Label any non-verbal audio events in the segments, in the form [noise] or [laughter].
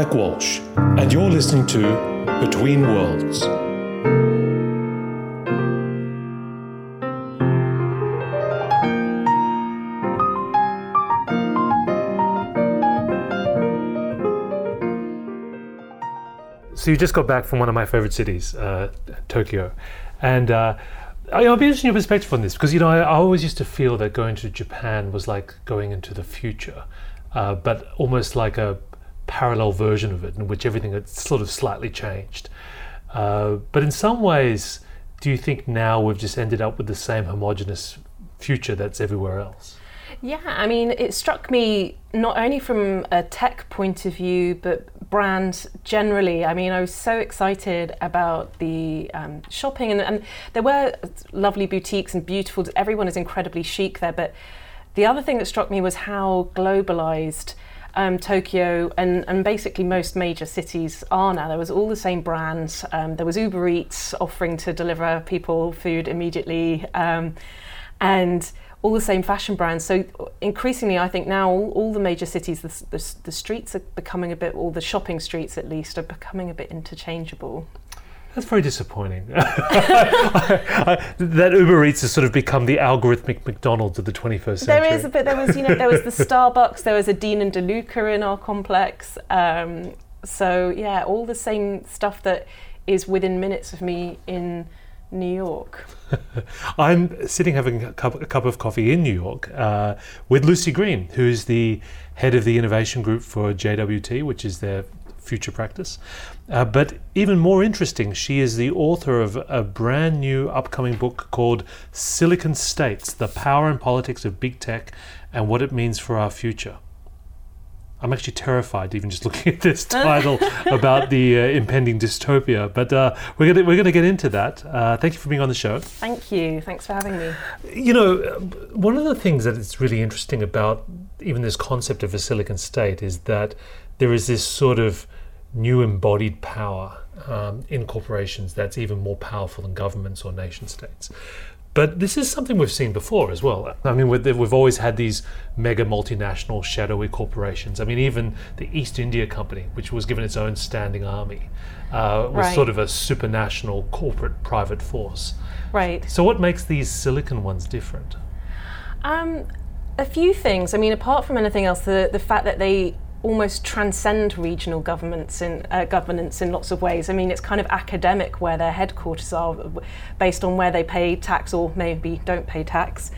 Mike Walsh, and you're listening to Between Worlds. So you just got back from one of my favorite cities, uh, Tokyo, and uh, I- I'll be interested in your perspective on this because you know I, I always used to feel that going to Japan was like going into the future, uh, but almost like a parallel version of it in which everything had sort of slightly changed. Uh, but in some ways, do you think now we've just ended up with the same homogenous future that's everywhere else? Yeah, I mean, it struck me not only from a tech point of view, but brand generally. I mean, I was so excited about the um, shopping, and, and there were lovely boutiques and beautiful, everyone is incredibly chic there. But the other thing that struck me was how globalized um, Tokyo and, and basically most major cities are now. There was all the same brands. Um, there was Uber Eats offering to deliver people food immediately. Um, and all the same fashion brands. So increasingly, I think now all, all the major cities, the, the, the streets are becoming a bit, all the shopping streets at least, are becoming a bit interchangeable. That's very disappointing. [laughs] I- I- that Uber Eats has sort of become the algorithmic McDonald's of the 21st century. There is a bit. There was, you know, there was the Starbucks. There was a Dean and DeLuca in our complex. Um, so yeah, all the same stuff that is within minutes of me in New York. [laughs] I'm sitting having a cup, a cup of coffee in New York uh, with Lucy Greene, who's the head of the innovation group for JWT, which is their future practice. Uh, but even more interesting, she is the author of a brand new upcoming book called Silicon States The Power and Politics of Big Tech and What It Means for Our Future. I'm actually terrified even just [laughs] looking at this [laughs] title about the uh, impending dystopia. But uh, we're going we're gonna get into that. Uh, thank you for being on the show. Thank you. Thanks for having me. You know, one of the things that is really interesting about even this concept of a Silicon State is that there is this sort of new embodied power um, in corporations that's even more powerful than governments or nation states. But this is something we've seen before as well. I mean, we've we've always had these mega multinational shadowy corporations. I mean, even the East India Company, which was given its own standing army, uh, was Right. sort of a supranational corporate private force. Right. So, what makes these silicon ones different? Um, a few things. I mean, apart from anything else, the, the fact that they almost transcend regional governments in uh, governance in lots of ways. I mean, it's kind of academic where their headquarters are, based on where they pay tax or maybe don't pay tax.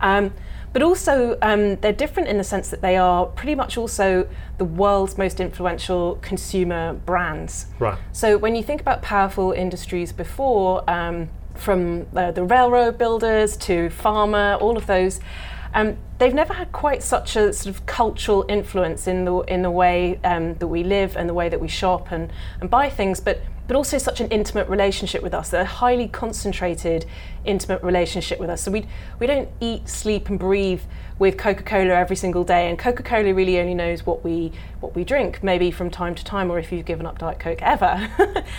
Um, but also, um, they're different in the sense that they are pretty much also the world's most influential consumer brands. Right. So when you think about powerful industries before, um, from the, the railroad builders to pharma, all of those, um, they've never had quite such a sort of cultural influence in the in the way um, that we live and the way that we shop and, and buy things, but but also such an intimate relationship with us. They're a highly concentrated, intimate relationship with us. So we we don't eat, sleep, and breathe with Coca-Cola every single day, and Coca-Cola really only knows what we what we drink, maybe from time to time, or if you've given up Diet Coke ever.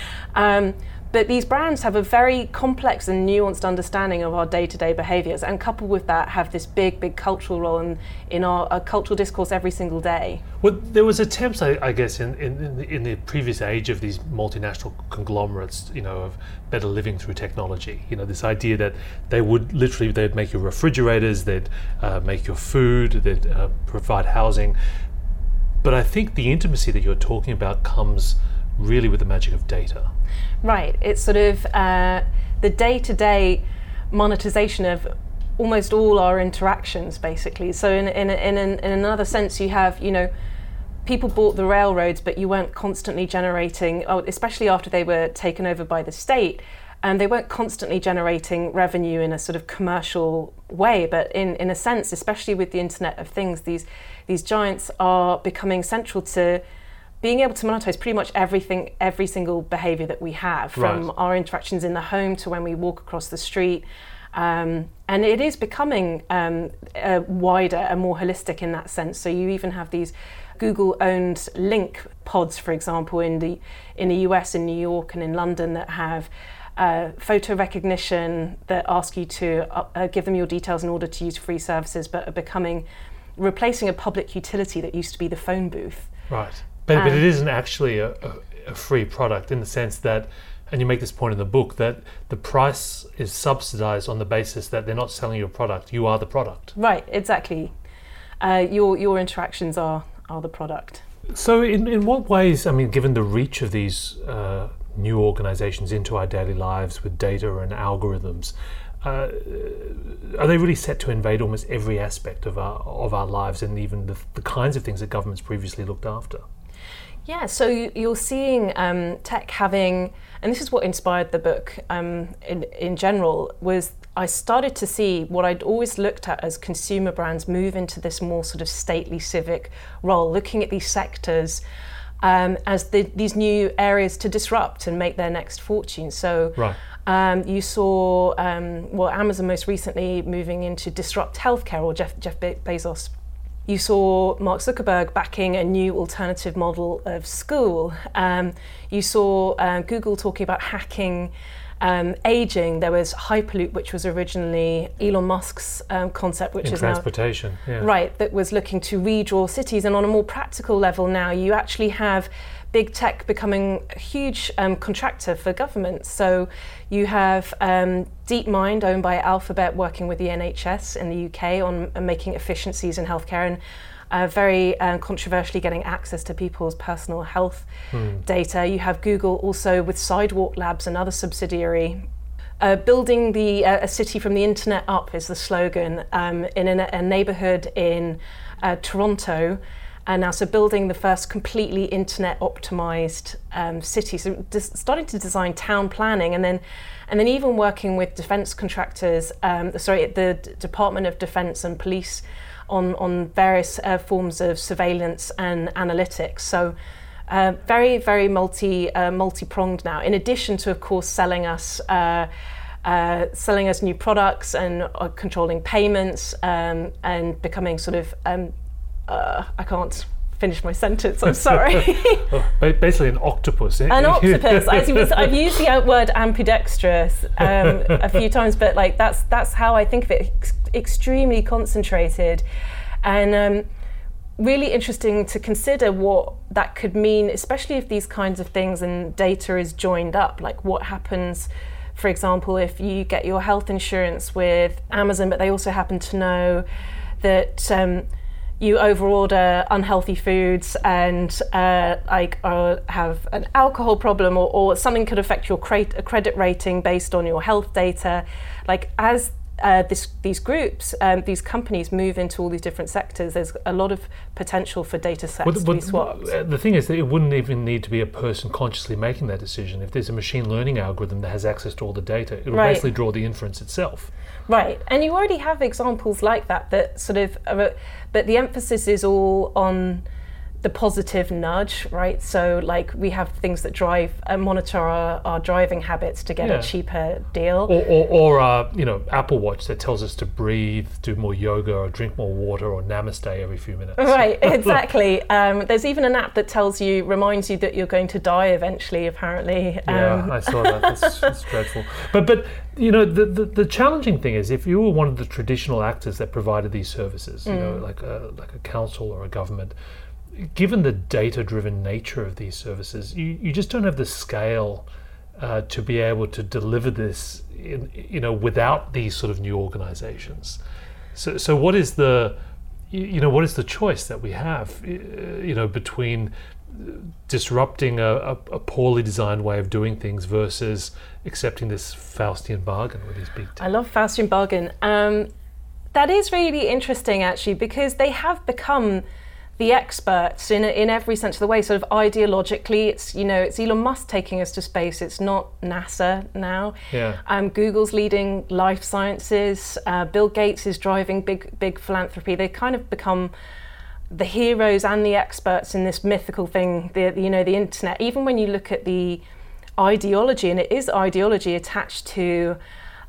[laughs] um, but these brands have a very complex and nuanced understanding of our day-to-day behaviours, and coupled with that, have this big, big cultural role in, in our, our cultural discourse every single day. Well, there was attempts, I, I guess, in, in, in, the, in the previous age of these multinational conglomerates, you know, of better living through technology. You know, this idea that they would literally they'd make your refrigerators, they'd uh, make your food, they'd uh, provide housing. But I think the intimacy that you're talking about comes really with the magic of data. Right. It's sort of uh, the day to day monetization of almost all our interactions, basically. So, in, in, in, in, another sense, you have, you know, people bought the railroads, but you weren't constantly generating, oh, especially after they were taken over by the state. And they weren't constantly generating revenue in a sort of commercial way, but in, in a sense, especially with the Internet of Things, these these giants are becoming central to being able to monetize pretty much everything, every single behavior that we have, from Right. our interactions in the home to when we walk across the street. Um, and it is becoming um, uh, wider and more holistic in that sense. So you even have these Google-owned link pods, for example, in the in the US, in New York, and in London, that have uh, photo recognition that ask you to uh, uh, give them your details in order to use free services, but are becoming replacing a public utility that used to be the phone booth. Right. But, but Um, it isn't actually a, a, a free product in the sense that, and you make this point in the book, that the price is subsidized on the basis that they're not selling you a product, you are the product. Right, exactly. Uh, your your interactions are are the product. So, in, in what ways, I mean, given the reach of these uh, new organizations into our daily lives with data and algorithms, uh, are they really set to invade almost every aspect of our of our lives and even the, the kinds of things that governments previously looked after? Yeah, so you- you're seeing um, tech having, and this is what inspired the book um, in, in general, was I started to see what I'd always looked at as consumer brands move into this more sort of stately civic role, looking at these sectors um, as the, these new areas to disrupt and make their next fortune. So Right. um, you saw, um, well, Amazon most recently moving into disrupt healthcare, or Jeff, Jeff Be- Bezos. You saw Mark Zuckerberg backing a new alternative model of school. Um, you saw um, Google talking about hacking um, aging. There was Hyperloop, which was originally Elon Musk's um, concept, which in is now transportation, yeah. Right, that was looking to redraw cities. And on a more practical level now, you actually have big tech becoming a huge um, contractor for governments. So you have um, DeepMind, owned by Alphabet, working with the NHS in the UK on uh, making efficiencies in healthcare and uh, very um, controversially getting access to people's personal health data. You have Google also with Sidewalk Labs, another subsidiary uh, building the uh, a city from the internet up is the slogan um, in a, a neighborhood in uh, Toronto. And now, so building the first completely internet optimized um, city. So des- starting to design town planning, and then, and then even working with defense contractors. Um, sorry, the D- Department of Defense and police on on various uh, forms of surveillance and analytics. So uh, very, very multi uh, multi pronged now. In addition to, of course, selling us. Uh, uh, selling us new products and uh, controlling payments um, and becoming sort of um, uh, I can't finish my sentence. I'm sorry. [laughs] Basically an octopus. eh? An [laughs] octopus. I've used the word ambidextrous um, a few times, but like that's that's how I think of it. Ex- extremely concentrated, and um, really interesting to consider what that could mean, especially if these kinds of things and data is joined up. Like what happens, for example, if you get your health insurance with Amazon, but they also happen to know that. Um, you overorder unhealthy foods and uh, like uh, have an alcohol problem or, or something could affect your cre- credit rating based on your health data like as uh, this, these groups, um, these companies move into all these different sectors. There's a lot of potential for data sets But, to be swapped. uh, the thing is that it wouldn't even need to be a person consciously making that decision. If there's a machine learning algorithm that has access to all the data, it'll Right. basically draw the inference itself. Right, and you already have examples like that. That sort of, uh, but the emphasis is all on the positive nudge, right? So, like we have things that drive, uh, monitor our, our driving habits to get Yeah. a cheaper deal. Or, or, or uh, you know, Apple Watch that tells us to breathe, do more yoga, or drink more water, or namaste every few minutes. Right, [laughs] exactly. Um, there's even an app that tells you, reminds you that you're going to die eventually. Apparently, Yeah, um, I saw [laughs] that. That's, that's dreadful. But but you know the, the the challenging thing is if you were one of the traditional actors that provided these services, you know, like a like a council or a government, given the data driven nature of these services, you, you just don't have the scale uh, to be able to deliver this, in, you know, without these sort of new organizations. So so what is the you know what is the choice that we have uh, you know between disrupting a, a, poorly designed way of doing things versus accepting this Faustian bargain with these big I love Faustian bargain. Um, that is really interesting, actually, because they have become the experts in in every sense of the way. Sort of ideologically, it's you know it's Elon Musk taking us to space. It's not NASA now. Yeah. Um, Google's leading life sciences. Uh, Bill Gates is driving big big philanthropy. They kind of become the heroes and the experts in this mythical thing. The you know the internet. Even when you look at the ideology, and it is ideology attached to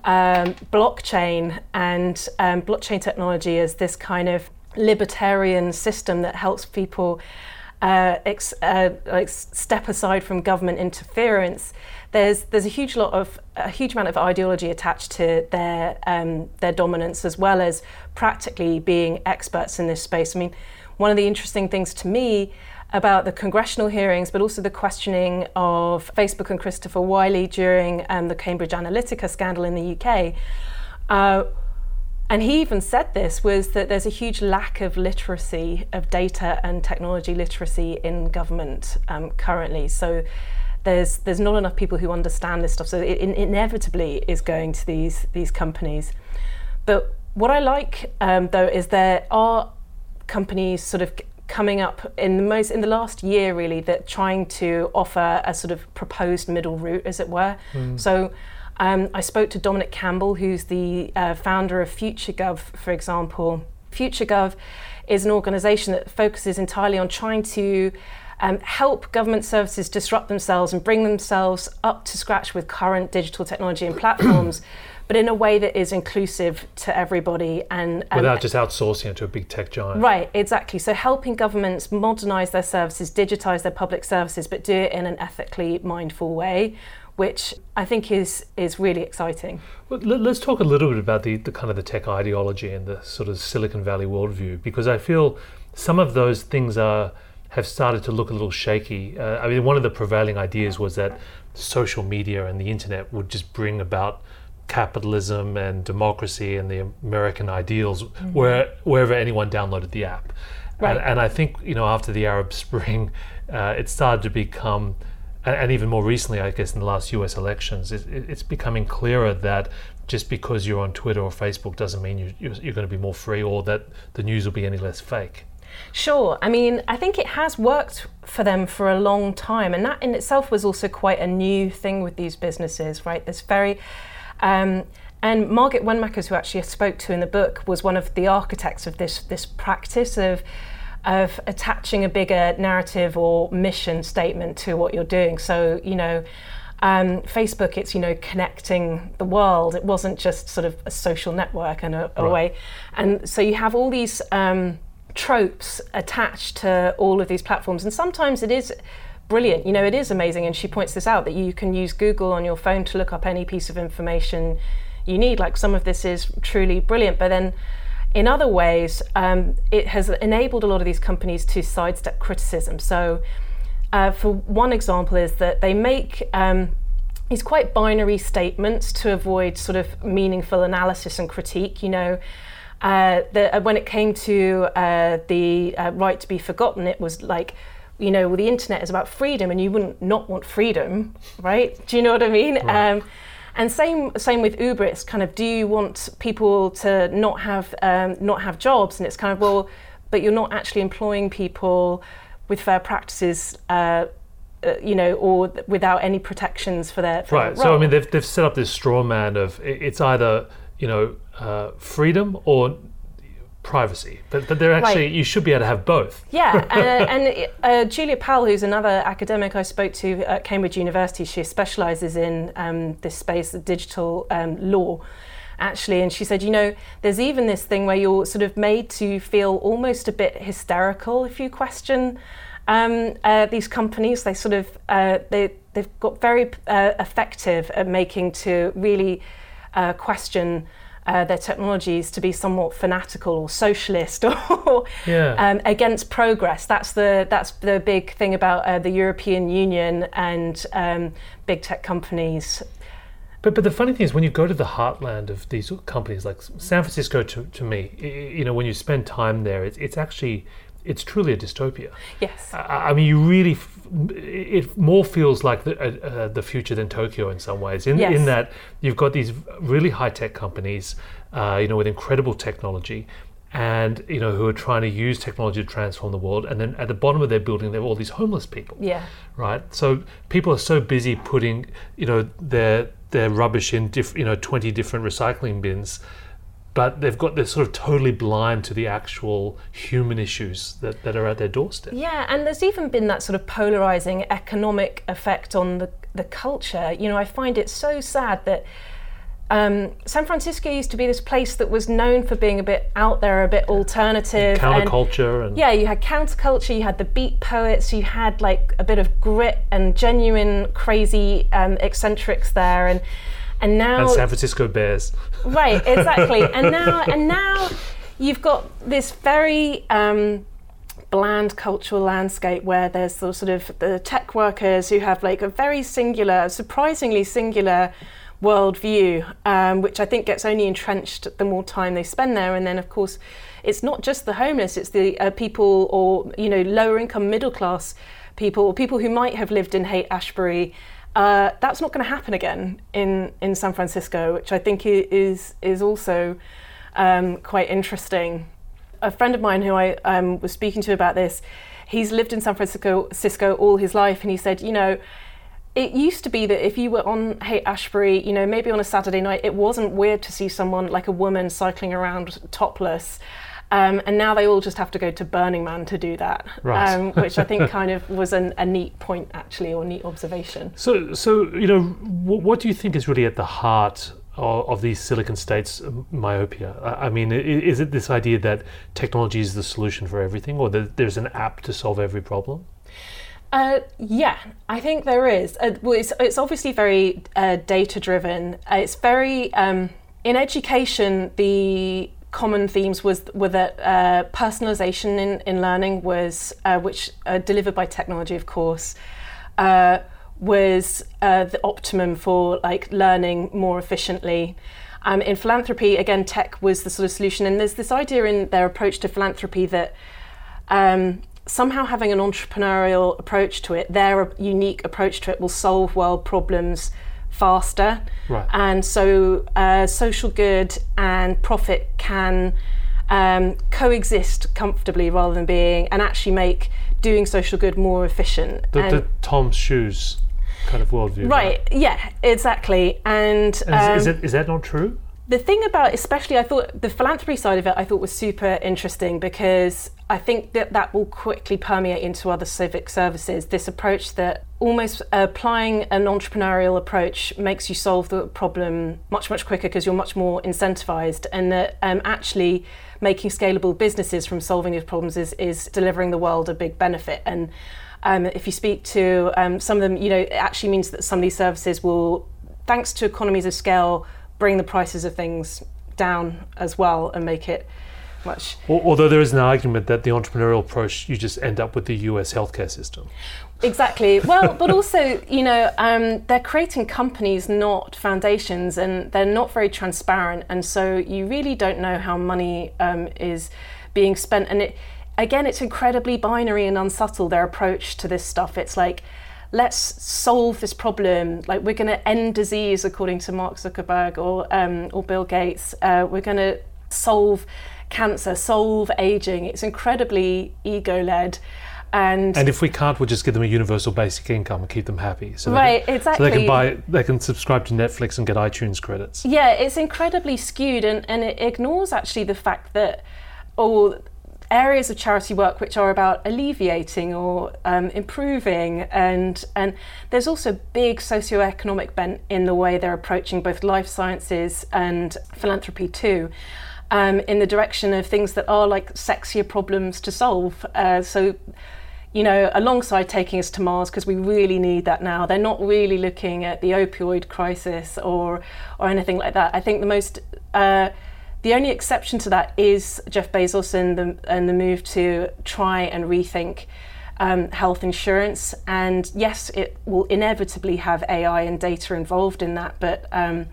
um, blockchain and um, blockchain technology as this kind of libertarian system that helps people uh, ex, uh, like step aside from government interference. There's there's a huge lot of a huge amount of ideology attached to their um, their dominance as well as practically being experts in this space. I mean, one of the interesting things to me about the congressional hearings, but also the questioning of Facebook and Christopher Wylie during um, the Cambridge Analytica scandal in the UK. Uh, and he even said this was that there's a huge lack of literacy of data and technology literacy in government um, currently. So there's there's not enough people who understand this stuff. So it, it inevitably is going to these these companies. But what I like um, though is there are companies sort of coming up in the most in the last year really that trying to offer a sort of proposed middle route as it were. Mm. So um, I spoke to Dominic Campbell, who's the uh, founder of FutureGov, for example. FutureGov is an organisation that focuses entirely on trying to um, help government services disrupt themselves and bring themselves up to scratch with current digital technology and platforms. [clears throat] but in a way that is inclusive to everybody and, and without just outsourcing it to a big tech giant. Right, exactly. So helping governments modernize their services, digitize their public services, but do it in an ethically mindful way which I think is is really exciting. Well, let's talk a little bit about the, the kind of the tech ideology and the sort of Silicon Valley worldview, because I feel some of those things are have started to look a little shaky. Uh, I mean, one of the prevailing ideas was that social media and the internet would just bring about capitalism and democracy and the American ideals mm-hmm. where wherever anyone downloaded the app. Right. And, and, I think you know after the Arab [laughs] Spring, uh, it started to become and even more recently, I guess, in the last US elections, it's becoming clearer that just because you're on Twitter or Facebook doesn't mean you're, you're going to be more free or that the news will be any less fake. Sure. I mean, I think it has worked for them for a long time. And that in itself was also quite a new thing with these businesses, right? This very. Um, and Margit Wennmachers, who actually I spoke to in the book, was one of the architects of this, this practice of of attaching a bigger narrative or mission statement to what you're doing. So, you know, um, Facebook, it's you know connecting the world. It wasn't just sort of a social network and a, a right. way. And so you have all these um, tropes attached to all of these platforms, and sometimes it is brilliant. You know, it is amazing. And she points this out that you can use Google on your phone to look up any piece of information you need. Like some of this is truly brilliant, but then in other ways, um, it has enabled a lot of these companies to sidestep criticism. So, uh, for one example, is that they make um, these quite binary statements to avoid sort of meaningful analysis and critique. You know, uh, the, uh, when it came to uh, the uh, right to be forgotten, it was like you know, well, the internet is about freedom, and you wouldn't not want freedom, right? Do you know what I mean? Right. Um, and same same with Uber. It's kind of do you want people to not have um, not have jobs? And it's kind of well, but you're not actually employing people with fair practices. Uh, uh, you know, or without any protections for their for right. Their so I mean, they've they've set up this straw man of it's either you know uh, freedom or privacy, but, but they're actually right. you should be able to have both. Yeah, [laughs] uh, and uh, Julia Powles, who's another academic I spoke to at Cambridge University, she specialises in um, this space, the digital um, law. Actually, and she said, you know, there's even this thing where you're sort of made to feel almost a bit hysterical if you question um, uh, these companies. They sort of uh, they they've got very uh, effective at making to really uh, question uh, their technologies to be somewhat fanatical or socialist [laughs] or yeah. um, against progress. That's the that's the big thing about uh, the European Union and um, big tech companies. But but the funny thing is, when you go to the heartland of these companies, like San Francisco, to, to me, you know, when you spend time there, it's, it's actually it's truly a dystopia. Yes. I, I mean, you really, f- it more feels like the, uh, uh, the future than Tokyo in some ways. In, yes. in that you've got these really high tech companies, uh, you know, with incredible technology, and you know who are trying to use technology to transform the world. And then at the bottom of their building, they have all these homeless people. Yeah. Right. So people are so busy putting, you know, their their rubbish in, diff- you know, twenty different recycling bins but they've got they're sort of totally blind to the actual human issues that, that are at their doorstep. Yeah, and there's even been that sort of polarizing economic effect on the, the culture. You know, I find it so sad that um, San Francisco used to be this place that was known for being a bit out there, a bit alternative. Counterculture. And, and yeah, you had counterculture, you had the beat poets, you had like a bit of grit and genuine crazy um, eccentrics there. And and now and San Francisco Bears. Right, [laughs] exactly. and now and now you've got this very um, bland cultural landscape where there's the sort of the tech workers who have like a very singular, surprisingly singular worldview, um, which I think gets only entrenched the more time they spend there. And then, of course, it's not just the homeless; it's the uh, people or you know lower income, middle class people, or people who might have lived in Haight Ashbury. Uh, that's not going to happen again in, in San Francisco, which I think is is also um, quite interesting. A friend of mine who I um, was speaking to about this, he's lived in San Francisco, Cisco all his life, and he said, you know, it used to be that if you were on Haight Ashbury, you know, maybe on a Saturday night, it wasn't weird to see someone like a woman cycling around topless. Um, and now they all just have to go to Burning Man to do that, Right. um, [laughs] which I think kind of was an, a neat point, actually, or neat observation. So, so you know, w- what do you think is really at the heart of, of these Silicon States um, myopia? I I mean, is it this idea that technology is the solution for everything, or that there's an app to solve every problem? Uh, yeah, I think there is. Uh, well, it's, it's obviously very uh, data driven. Uh, it's very um, in education. The common themes was were that uh, personalization in, in learning was uh, which uh, delivered by technology, of course. Uh, was uh, the optimum for like learning more efficiently. Um, in philanthropy, again, tech was the sort of solution. And there's this idea in their approach to philanthropy that um, somehow having an entrepreneurial approach to it, their unique approach to it, will solve world problems faster. Right. And so, uh, social good and profit can um, coexist comfortably rather than being, and actually make doing social good more efficient. The, And- the Tom's shoes kind of worldview. right, yeah, exactly. And, And um, is, is, it, is that not true? the thing about especially i thought the philanthropy side of it i thought was super interesting because i think that that will quickly permeate into other civic services this approach that almost applying an entrepreneurial approach makes you solve the problem much much quicker because you're much more incentivized and that um, actually making scalable businesses from solving these problems is, is delivering the world a big benefit. And um, if you speak to um, some of them you know it actually means that some of these services will thanks to economies of scale bring the prices of things down as well and make it much. Although there is an argument that the entrepreneurial approach, you just end up with the US healthcare system. exactly. Well but also you know um, they're creating companies not foundations and they're not very transparent and so you really don't know how money um, is being spent. And it again it's incredibly binary and unsubtle their approach to this stuff. It's like let's solve this problem. Like we're going to end disease according to mark zuckerberg or um, or bill gates. Uh, we're going to solve cancer solve aging it's incredibly ego led and And if we can't, we'll just give them a universal basic income and keep them happy. So they Right, can, So they can buy, they can subscribe to Netflix and get iTunes credits. Yeah, it's incredibly skewed and, and it ignores actually the fact that all areas of charity work which are about alleviating or um, improving and and there's also big socioeconomic bent in the way they're approaching both life sciences and philanthropy too. Um, in the direction of things that are like sexier problems to solve. Uh, so, you know, alongside taking us to Mars, because we really need that now, they're not really looking at the opioid crisis or or anything like that. I think the most uh, the only exception to that is Jeff Bezos and the and the move to try and rethink um, health insurance. And yes, it will inevitably have AI and data involved in that, but um,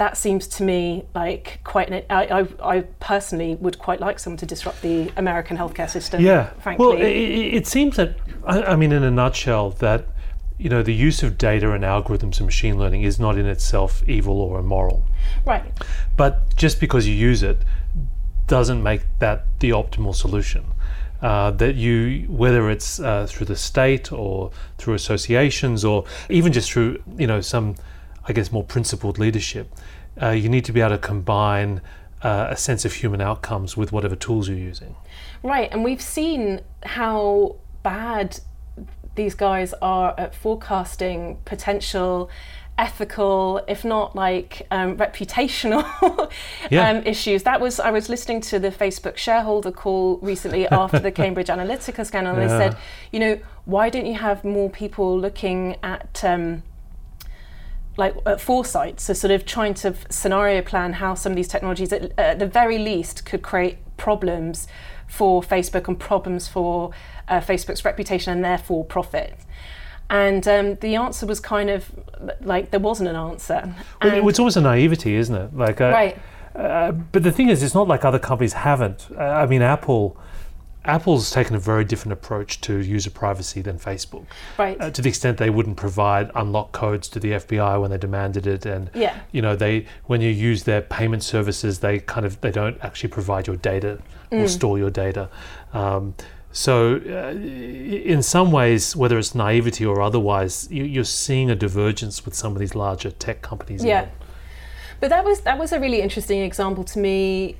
that seems to me like quite an. I, I, I personally would quite like someone to disrupt the American healthcare system. Yeah. frankly. Well, it, it seems that, I, I mean, in a nutshell, that you know the use of data and algorithms and machine learning is not in itself evil or immoral. right. But just because you use it doesn't make that the optimal solution. Uh, that you, whether it's uh, through the state or through associations or even just through, you know, some, I guess, more principled leadership, uh, you need to be able to combine uh, a sense of human outcomes with whatever tools you're using. Right, and we've seen how bad these guys are at forecasting potential ethical, if not like um, reputational [laughs] Yeah. um, issues. That was I was listening to the Facebook shareholder call recently [laughs] after the Cambridge Analytica scandal, and they said, you know, why don't you have more people looking at um, like at foresight, so sort of trying to scenario plan how some of these technologies, at, at the very least, could create problems for Facebook and problems for uh, Facebook's reputation and therefore profit. And um, the answer was kind of like there wasn't an answer. Well, And- it's always a naivety, isn't it? Like, uh, right. Uh, but the thing is, it's not like other companies haven't. Uh, I mean, Apple, Apple's taken a very different approach to user privacy than Facebook. Right. Uh, to the extent they wouldn't provide unlock codes to the FBI when they demanded it, and Yeah. you know, they when you use their payment services, they kind of they don't actually provide your data or store your data. Um, so, uh, in some ways, whether it's naivety or otherwise, you, you're seeing a divergence with some of these larger tech companies. Yeah. even. But that was that was a really interesting example to me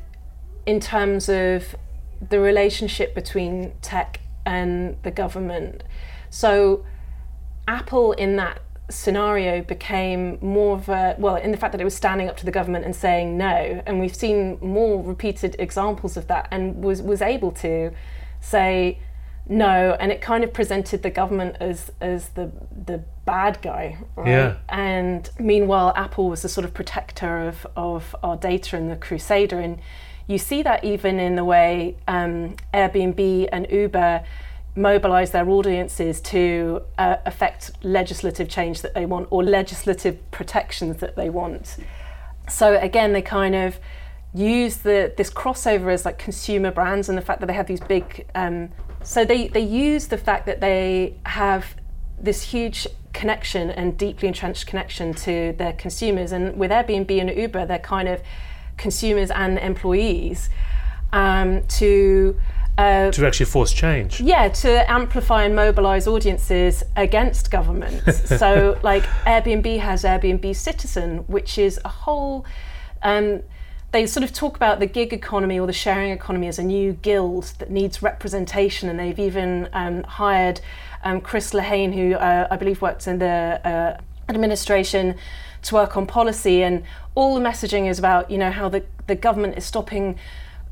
in terms of the relationship between tech and the government. So Apple in that scenario became more of a well in the fact that it was standing up to the government and saying no and we've seen more repeated examples of that and was was able to say no and it kind of presented the government as as the the bad guy right Yeah. and meanwhile apple was the sort of protector of of our data and the crusader and you see that even in the way um, airbnb and uber mobilize their audiences to uh, affect legislative change that they want or legislative protections that they want. So again they kind of use the this crossover as like consumer brands and the fact that they have these big um, so they they use the fact that they have this huge connection and deeply entrenched connection to their consumers. And with airbnb and uber they're kind of consumers and employees um, to uh, To actually force change. yeah, to amplify and mobilize audiences against governments. [laughs] so, like Airbnb has Airbnb Citizen, which is a whole. Um, they sort of talk about the gig economy or the sharing economy as a new guild that needs representation, and they've even um, hired um, Chris Lehane, who uh, I believe works in the uh, administration, to work on policy. And all the messaging is about, you know, how the, the government is stopping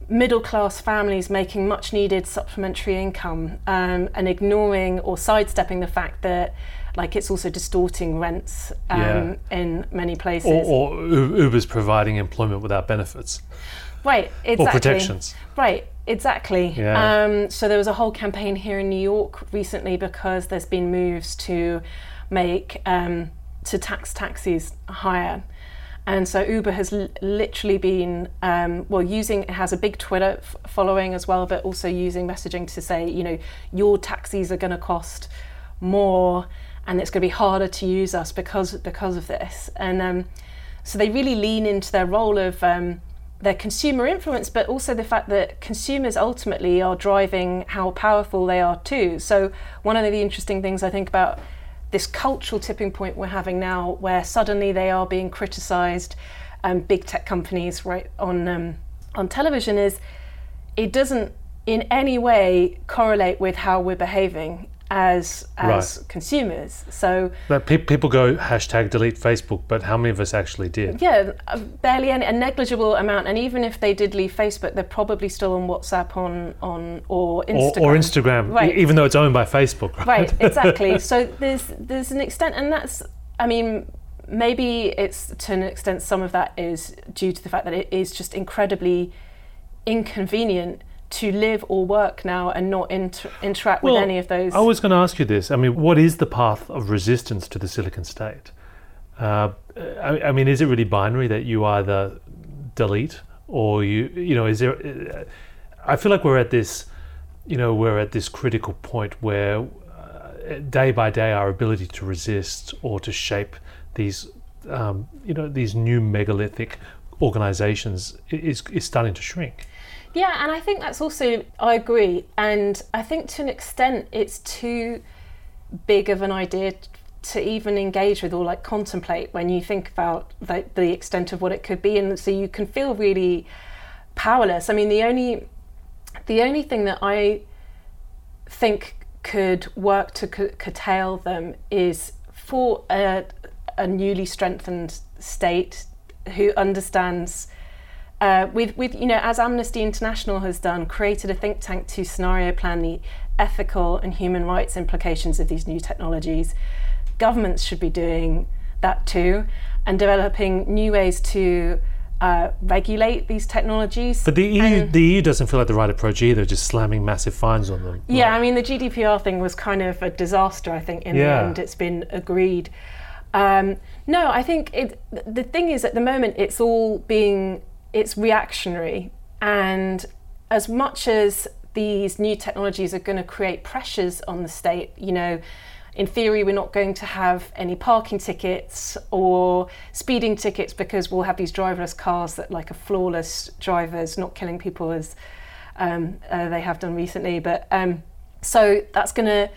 middle class families making much needed supplementary income um, and ignoring or sidestepping the fact that like it's also distorting rents um, Yeah. in many places. Or, or Uber's providing employment without benefits right, exactly. or protections. Right, exactly. Yeah. Um, so there was a whole campaign here in New York recently because there's been moves to make um, to tax taxis higher. And so Uber has l- literally been, um, well, using, it has a big Twitter f- following as well, but also using messaging to say, you know, your taxis are going to cost more and it's going to be harder to use us because, because of this. And um, so they really lean into their role of um, their consumer influence, but also the fact that consumers ultimately are driving how powerful they are too. So one of the interesting things I think about this cultural tipping point we're having now, where suddenly they are being criticised, um, big tech companies right on um, on television, is it doesn't in any way correlate with how we're behaving as as consumers. So But pe- people go hashtag delete Facebook, but how many of us actually did? yeah, uh, barely any, a negligible amount. And even if they did leave Facebook, they're probably still on WhatsApp, on on or Or, Instagram. or Instagram, Right. even though it's owned by Facebook, right? Right, [laughs] exactly. so there's there's an extent, and that's I mean maybe it's to an extent some of that is due to the fact that it is just incredibly inconvenient to live or work now and not inter- interact Well, with any of those. I was going to ask you this. I mean, what is the path of resistance to the Silicon State? Uh, I, I mean, is it really binary that you either delete or you, you know, is there? I feel like we're at this, you know, we're at this critical point where uh, day by day our ability to resist or to shape these, um, you know, these new megalithic organizations is is starting to shrink. Yeah, and I think that's also, I agree. And I think to an extent, it's too big of an idea to even engage with or like contemplate when you think about the, the extent of what it could be. And so you can feel really powerless. I mean, the only, the only thing that I think could work to cu- curtail them is for a, a newly strengthened state who understands uh, with, with you know as Amnesty International has done, created a think tank to scenario plan the ethical and human rights implications of these new technologies. Governments should be doing that too, and developing new ways to uh, regulate these technologies. But the EU, And- the EU doesn't feel like the right approach either, just slamming massive fines on them. Yeah, I mean, the GDPR thing was kind of a disaster, I think, in Yeah. the end. It's been agreed. Um, no, I think it, the thing is, at the moment, it's all being, it's reactionary. And as much as these new technologies are going to create pressures on the state, you know, in theory, we're not going to have any parking tickets or speeding tickets because we'll have these driverless cars that, like, are flawless drivers, not killing people as um, uh, they have done recently. But um, so that's going to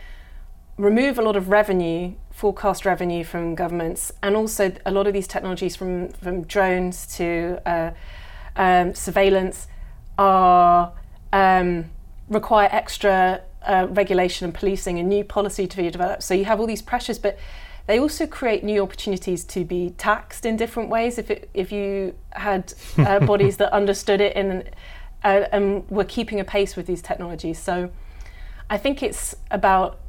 remove a lot of revenue, forecast revenue from governments, and also a lot of these technologies from from drones to uh, um, surveillance are um, require extra uh, regulation and policing and new policy to be developed. So you have all these pressures, but they also create new opportunities to be taxed in different ways. If it, if you had uh, [laughs] bodies that understood it and uh, and were keeping a pace with these technologies, so I think it's about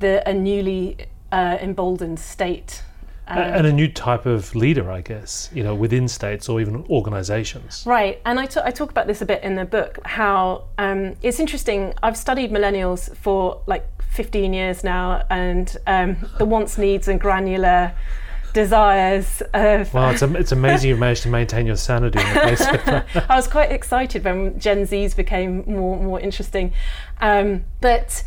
the a newly uh, emboldened state. A- and a new type of leader, I guess, you know, within states or even organizations. Right, and I talk about this a bit in the book. How um, it's interesting. I've studied millennials for like 15 years now, and um, the wants, needs, and granular desires of. Wow, it's, am- it's amazing you've managed to maintain your sanity in the face of that. I was quite excited when Gen Zs became more more interesting, um, but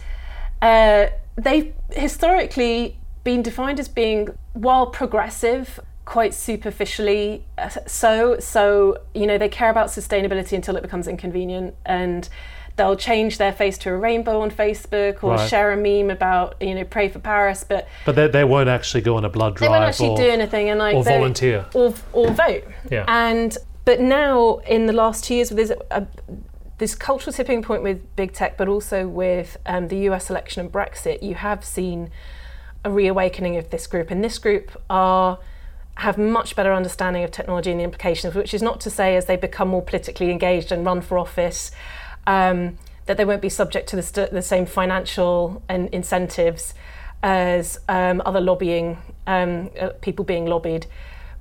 uh, they've historically been defined as being while progressive. Quite superficially, uh, so so you know they care about sustainability until it becomes inconvenient, and they'll change their face to a rainbow on Facebook or Right. share a meme about you know pray for Paris, but But they, they won't actually go on a blood drive. they won't actually or, do anything and like or they- volunteer. or or vote. Yeah. And but now in the last two years, there's a, this cultural tipping point with big tech, but also with um, the U.S. election and Brexit, you have seen a reawakening of this group, and this group are have much better understanding of technology and the implications, which is not to say as they become more politically engaged and run for office, um, that they won't be subject to the, st- the same financial and incentives as um, other lobbying um, uh, people being lobbied.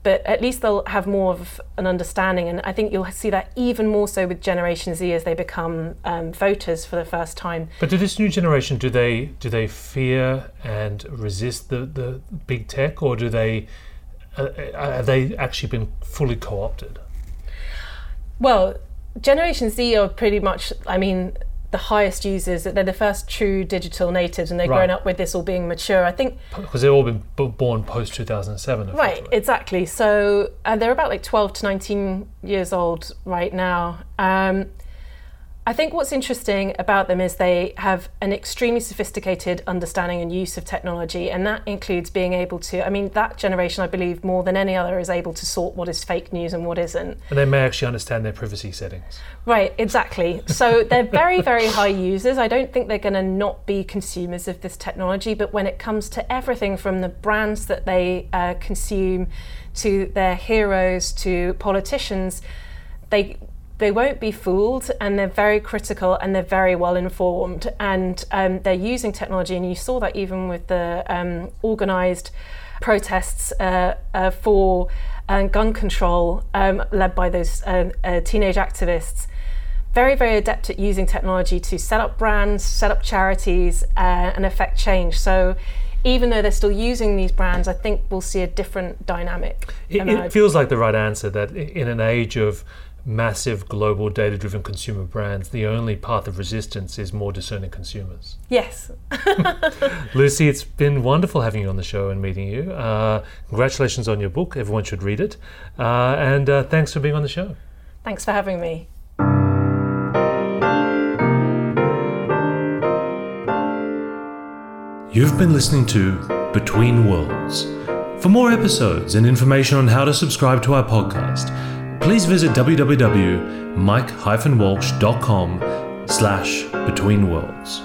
But at least they'll have more of an understanding, and I think you'll see that even more so with Generation Z as they become um, voters for the first time. But do this new generation do they do they fear and resist the, the big tech, or do they uh, uh, have they actually been fully co-opted? Well, Generation Z are pretty much, I mean, the highest users. That they're the first true digital natives, and they've Right. grown up with this all being mature. I think Because they've all been b- born post two thousand seven. Right, exactly. So uh, they're about like 12 to 19 years old right now. Um, I think what's interesting about them is they have an extremely sophisticated understanding and use of technology, and that includes being able to. I mean, that generation, I believe, more than any other, is able to sort what is fake news and what isn't. and they may actually understand their privacy settings. Right, exactly. So they're very, very high users. I don't think they're going to not be consumers of this technology, but when it comes to everything from the brands that they uh, consume to their heroes to politicians, they they won't be fooled and they're very critical and they're very well informed and um, they're using technology and you saw that even with the um, organized protests uh, uh, for uh, gun control um, led by those um, uh, teenage activists. Very very adept at using technology to set up brands set up charities uh, and affect change. So even though they're still using these brands i think we'll see a different dynamic It, it feels like the right answer that in an age of massive global data driven consumer brands, the only path of resistance is more discerning consumers. yes [laughs] Lucy, it's been wonderful having you on the show and meeting you. Uh, congratulations on your book. Everyone should read it. Uh, and uh, thanks for being on the show. thanks for having me You've been listening to Between Worlds. For more episodes and information on how to subscribe to our podcast, please visit www.mike-walsh.com slash between worlds.